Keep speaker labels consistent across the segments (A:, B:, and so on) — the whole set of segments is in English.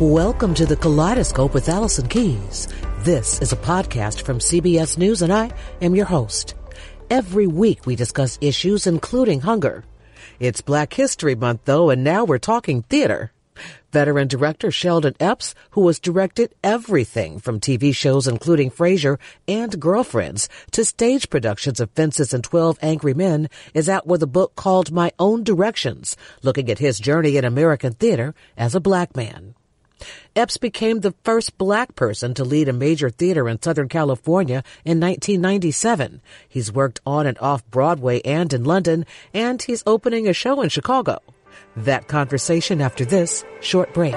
A: Welcome to the Kaleidoscope with Allison Keyes. This is a podcast from CBS News, and I am your host. Every week we discuss issues including hunger. It's Black History Month, though, and now we're talking theater. Veteran director Sheldon Epps, who has directed everything from TV shows including Frasier and Girlfriends to stage productions of Fences and 12 Angry Men, is out with a book called My Own Directions, looking at his journey in American theater as a black man. Epps became the first black person to lead a major theater in Southern California in 1997. He's worked on and off Broadway and in London, and he's opening a show in Chicago. That conversation after this short break.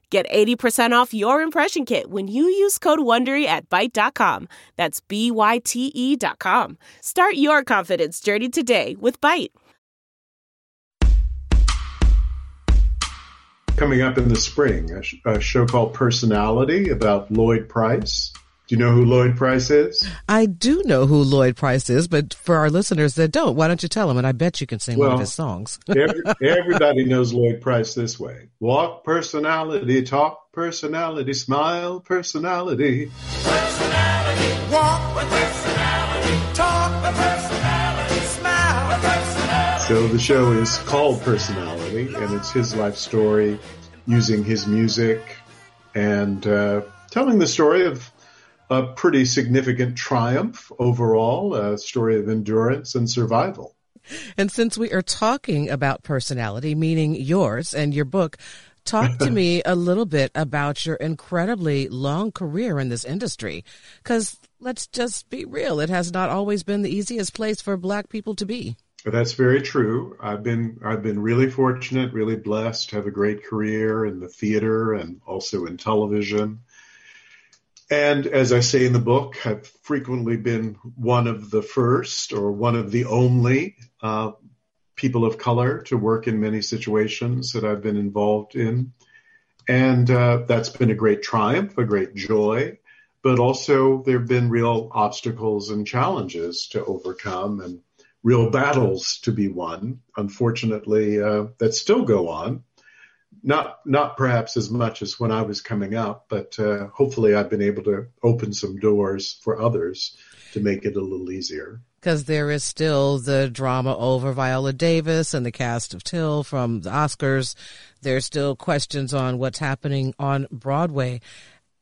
B: Get 80% off your impression kit when you use code WONDERY at Byte.com. That's B-Y-T-E dot com. Start your confidence journey today with Byte.
C: Coming up in the spring, a, sh- a show called Personality about Lloyd Price. Do you know who Lloyd Price is?
A: I do know who Lloyd Price is, but for our listeners that don't, why don't you tell them? And I bet you can sing one of his songs.
C: every, everybody knows Lloyd Price this way. Walk personality, talk personality, smile personality.
D: Personality, walk with personality, talk with personality, smile with personality.
C: So the show is called Personality, and it's his life story using his music and uh, telling the story of a pretty significant triumph overall, a story of endurance and survival.
A: And since we are talking about personality, meaning yours and your book, talk to me a little bit about your incredibly long career in this industry. Because let's just be real, it has not always been the easiest place for Black people to be.
C: That's very true. I've been I've been really fortunate, really blessed to have a great career in the theater and also in television. And as I say in the book, I've frequently been one of the first or one of the only uh, people of color to work in many situations that I've been involved in. And uh, that's been a great triumph, a great joy. But also, there have been real obstacles and challenges to overcome and real battles to be won, unfortunately, uh, that still go on not not perhaps as much as when I was coming up, but uh, hopefully I've been able to open some doors for others to make it a little easier.
A: Because there is still the drama over Viola Davis and the cast of Till from the Oscars. There's still questions on what's happening on Broadway.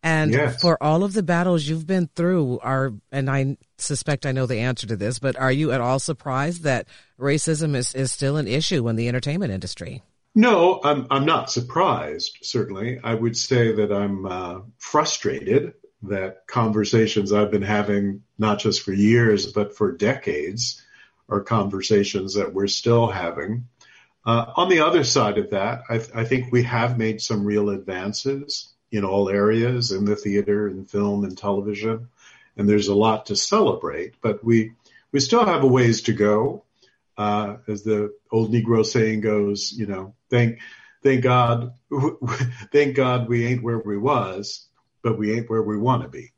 A: And
C: yes.
A: for all of the battles you've been through, are and I suspect I know the answer to this, but are you at all surprised that racism is, is still an issue in the entertainment industry?
C: No, I'm I'm not surprised. Certainly, I would say that I'm uh, frustrated that conversations I've been having not just for years but for decades are conversations that we're still having. Uh, on the other side of that, I, th- I think we have made some real advances in all areas in the theater and film and television, and there's a lot to celebrate. But we we still have a ways to go uh, as the old Negro saying goes, you know, thank, thank God, thank God we ain't where we was, but we ain't where we want to be.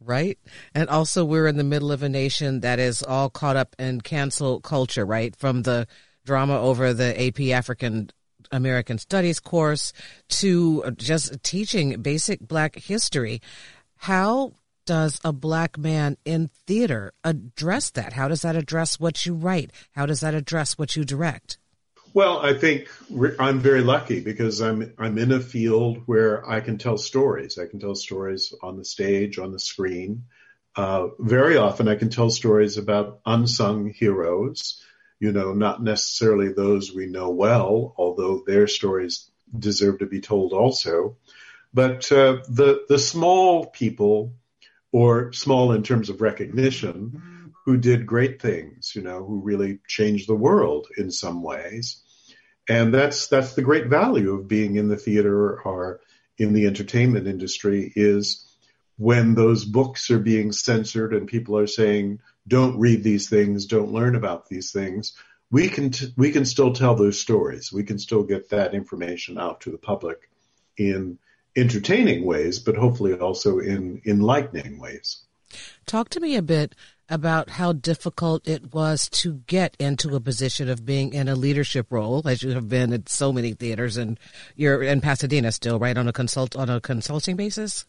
A: Right. And also, we're in the middle of a nation that is all caught up in cancel culture, right? From the drama over the AP African American Studies course to just teaching basic Black history. How does a black man in theater address that? How does that address what you write? How does that address what you direct?
C: Well, I think I'm very lucky because I'm I'm in a field where I can tell stories. I can tell stories on the stage, on the screen. Uh, very often, I can tell stories about unsung heroes. You know, not necessarily those we know well, although their stories deserve to be told also. But uh, the the small people or small in terms of recognition, who did great things, you know, who really changed the world in some ways. and that's that's the great value of being in the theater or in the entertainment industry is when those books are being censored and people are saying don't read these things, don't learn about these things, we can t- we can still tell those stories. We can still get that information out to the public in entertaining ways, but hopefully also in enlightening ways.
A: Talk to me a bit about how difficult it was to get into a position of being in a leadership role, as you have been at so many theaters, and you're in Pasadena still, right, on a consult on a consulting basis.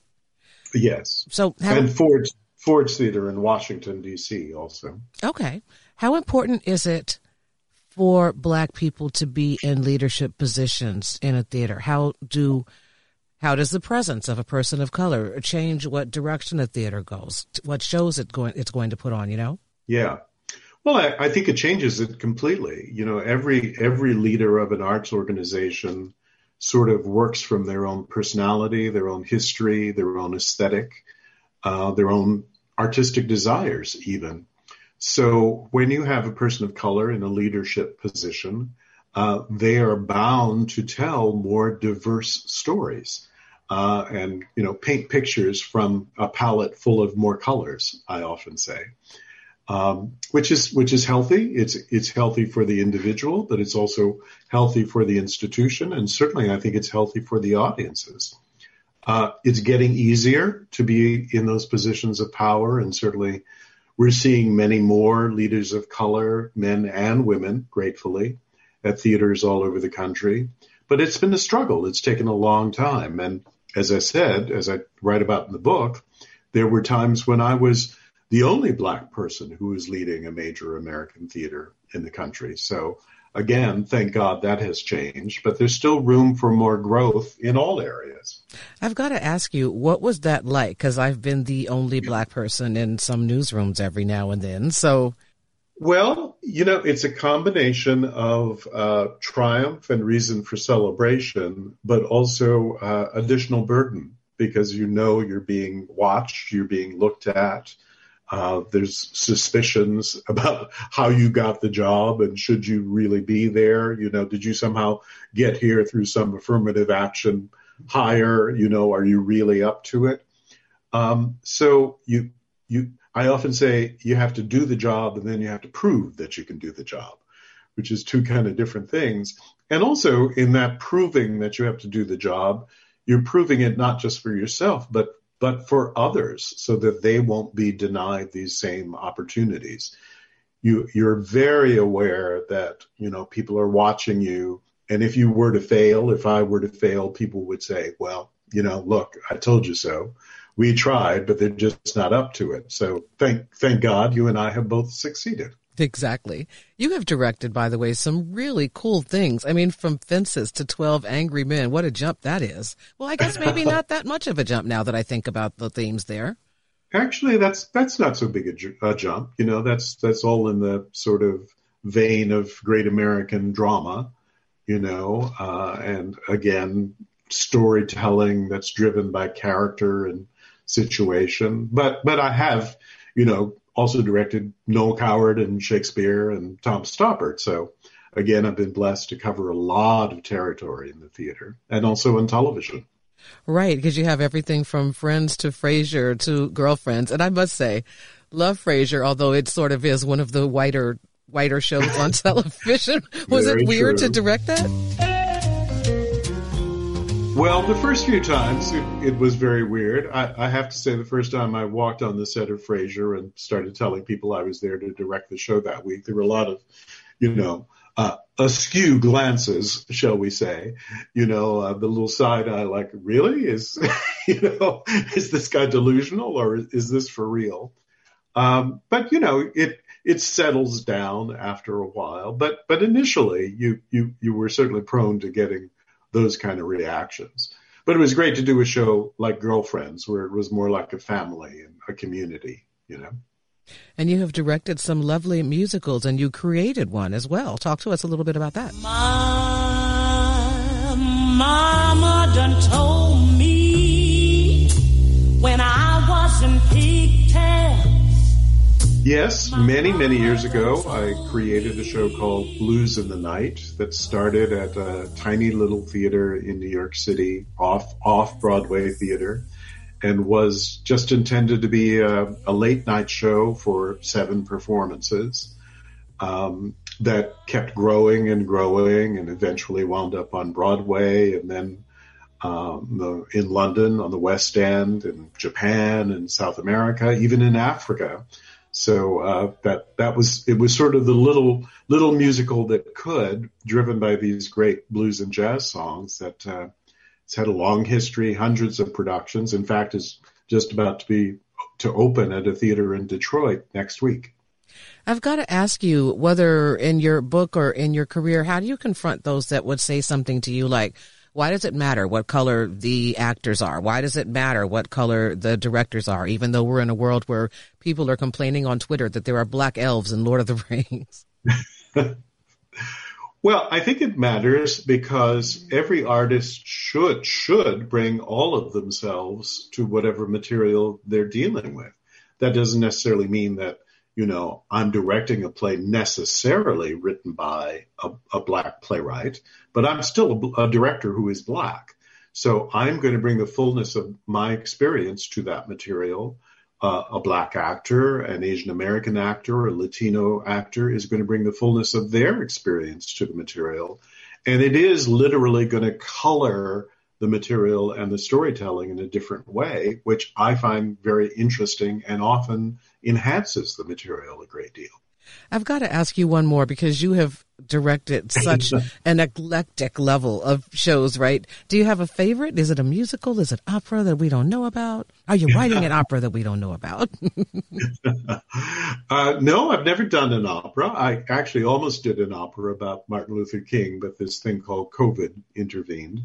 C: Yes.
A: So how,
C: and Ford's Ford's Theater in Washington D.C. also.
A: Okay, how important is it for Black people to be in leadership positions in a theater? How do how does the presence of a person of color change what direction a theater goes? What shows it going it's going to put on? You know.
C: Yeah. Well, I, I think it changes it completely. You know, every every leader of an arts organization sort of works from their own personality, their own history, their own aesthetic, uh, their own artistic desires, even. So when you have a person of color in a leadership position, uh, they are bound to tell more diverse stories uh, and you know paint pictures from a palette full of more colors. I often say, um, which is which is healthy. It's it's healthy for the individual, but it's also healthy for the institution, and certainly I think it's healthy for the audiences. Uh, it's getting easier to be in those positions of power, and certainly we're seeing many more leaders of color, men and women, gratefully, at theaters all over the country. But it's been a struggle. It's taken a long time, and as I said, as I write about in the book, there were times when I was the only black person who was leading a major American theater in the country. So again, thank God that has changed, but there's still room for more growth in all areas.
A: I've got to ask you, what was that like? Because I've been the only black person in some newsrooms every now and then. So
C: well, you know, it's a combination of uh, triumph and reason for celebration, but also uh, additional burden because you know you're being watched, you're being looked at. Uh, there's suspicions about how you got the job and should you really be there. You know, did you somehow get here through some affirmative action hire? You know, are you really up to it? Um, so you you I often say you have to do the job and then you have to prove that you can do the job, which is two kind of different things. And also in that proving that you have to do the job, you're proving it not just for yourself, but but for others so that they won't be denied these same opportunities. You you're very aware that, you know, people are watching you and if you were to fail, if I were to fail, people would say, well, you know, look, I told you so we tried, but they're just not up to it. So thank thank God you and I have both succeeded.
A: Exactly. You have directed, by the way, some really cool things. I mean, from Fences to 12 Angry Men. What a jump that is. Well, I guess maybe not that much of a jump now that I think about the themes there.
C: Actually, that's that's not so big a, ju- a jump. You know, that's that's all in the sort of vein of great American drama. You know, uh, and again, storytelling that's driven by character and situation. But but I have, you know, also directed Noel Coward and Shakespeare and Tom Stoppard. So again, I've been blessed to cover a lot of territory in the theater and also on television.
A: Right, because you have everything from Friends to Frasier to Girlfriends, and I must say, love Frasier, although it sort of is one of the whiter whiter shows on television. Was it weird
C: true.
A: to direct that?
C: Well, the first few times it, it was very weird. I, I have to say, the first time I walked on the set of Frasier and started telling people I was there to direct the show that week, there were a lot of, you know, uh, askew glances, shall we say? You know, uh, the little side eye, like, really is, you know, is this guy delusional or is this for real? Um, but you know, it it settles down after a while. But but initially, you you you were certainly prone to getting those kind of reactions. But it was great to do a show like Girlfriends, where it was more like a family and a community, you know.
A: And you have directed some lovely musicals, and you created one as well. Talk to us a little bit about that.
E: My mama done told me when I was in pigtails
C: Yes, many, many years ago, I created a show called Blues in the Night that started at a tiny little theater in New York City, off off Broadway theater, and was just intended to be a, a late night show for seven performances. Um, that kept growing and growing, and eventually wound up on Broadway, and then um, the, in London on the West End, in Japan, and South America, even in Africa. So uh, that that was it was sort of the little little musical that could, driven by these great blues and jazz songs. That uh, it's had a long history, hundreds of productions. In fact, is just about to be to open at a theater in Detroit next week.
A: I've got to ask you whether in your book or in your career, how do you confront those that would say something to you like, why does it matter what color the actors are? Why does it matter what color the directors are? Even though we're in a world where people are complaining on Twitter that there are black elves in Lord of the Rings.
C: well, I think it matters because every artist should should bring all of themselves to whatever material they're dealing with. That doesn't necessarily mean that you know, I'm directing a play necessarily written by a, a black playwright, but I'm still a, a, director who is black. So I'm going to bring the fullness of my experience to that material. Uh, a black actor, an Asian American actor, a Latino actor is going to bring the fullness of their experience to the material. And it is literally going to color the material and the storytelling in a different way, which I find very interesting and often enhances the material a great deal.
A: I've got to ask you one more because you have directed such an eclectic level of shows, right? Do you have a favorite? Is it a musical? Is it opera that we don't know about? Are you writing an opera that we don't know about?
C: uh, no, I've never done an opera. I actually almost did an opera about Martin Luther King, but this thing called COVID intervened.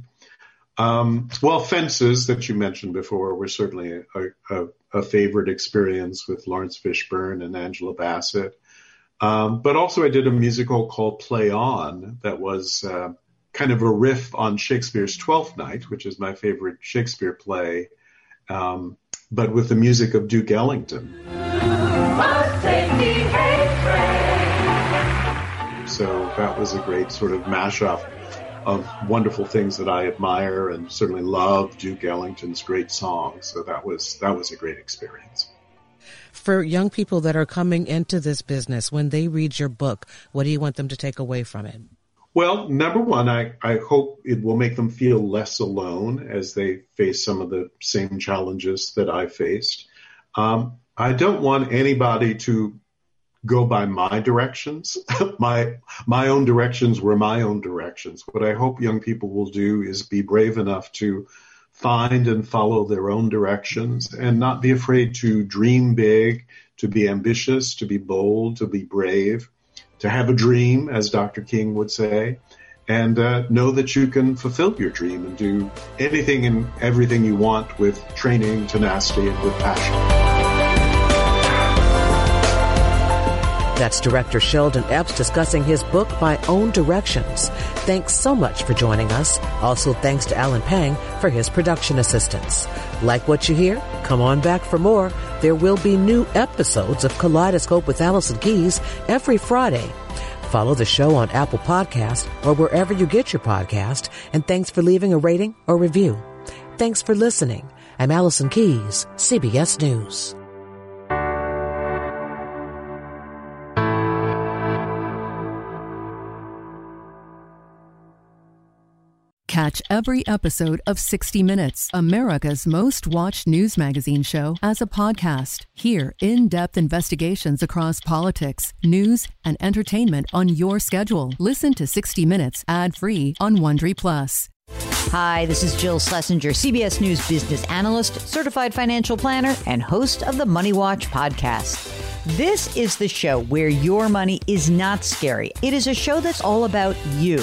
C: Um, well, fences that you mentioned before were certainly a, a, a, favorite experience with Laurence Fishburne and Angela Bassett. Um, but also I did a musical called Play On that was uh, kind of a riff on Shakespeare's Twelfth Night, which is my favorite Shakespeare play, um, but with the music of Duke Ellington. So that was a great sort of mashup of wonderful things that I admire and certainly love Duke Ellington's great songs. So that was that was a great experience.
A: For young people that are coming into this business, when they read your book, what do you want them to take away from it?
C: Well, number one, I, I hope it will make them feel less alone as they face some of the same challenges that I faced. Um, I don't want anybody to go by my directions. my my own directions were my own directions. What I hope young people will do is be brave enough to find and follow their own directions and not be afraid to dream big, to be ambitious, to be bold, to be brave, to have a dream, as Dr. King would say, and uh, know that you can fulfill your dream and do anything and everything you want with training, tenacity, and with passion.
A: That's director Sheldon Epps discussing his book, My Own Directions. Thanks so much for joining us. Also, thanks to Alan Pang for his production assistance. Like what you hear? Come on back for more. There will be new episodes of Kaleidoscope with Allison Keyes every Friday. Follow the show on Apple Podcasts or wherever you get your podcast. And thanks for leaving a rating or review. Thanks for listening. I'm Allison Keyes, CBS News.
F: Catch every episode of 60 Minutes, America's most watched news magazine show, as a podcast. Hear in depth investigations across politics, news, and entertainment on your schedule. Listen to 60 Minutes ad free on Wondery Plus.
G: Hi, this is Jill Schlesinger, CBS News business analyst, certified financial planner, and host of the Money Watch podcast. This is the show where your money is not scary. It is a show that's all about you.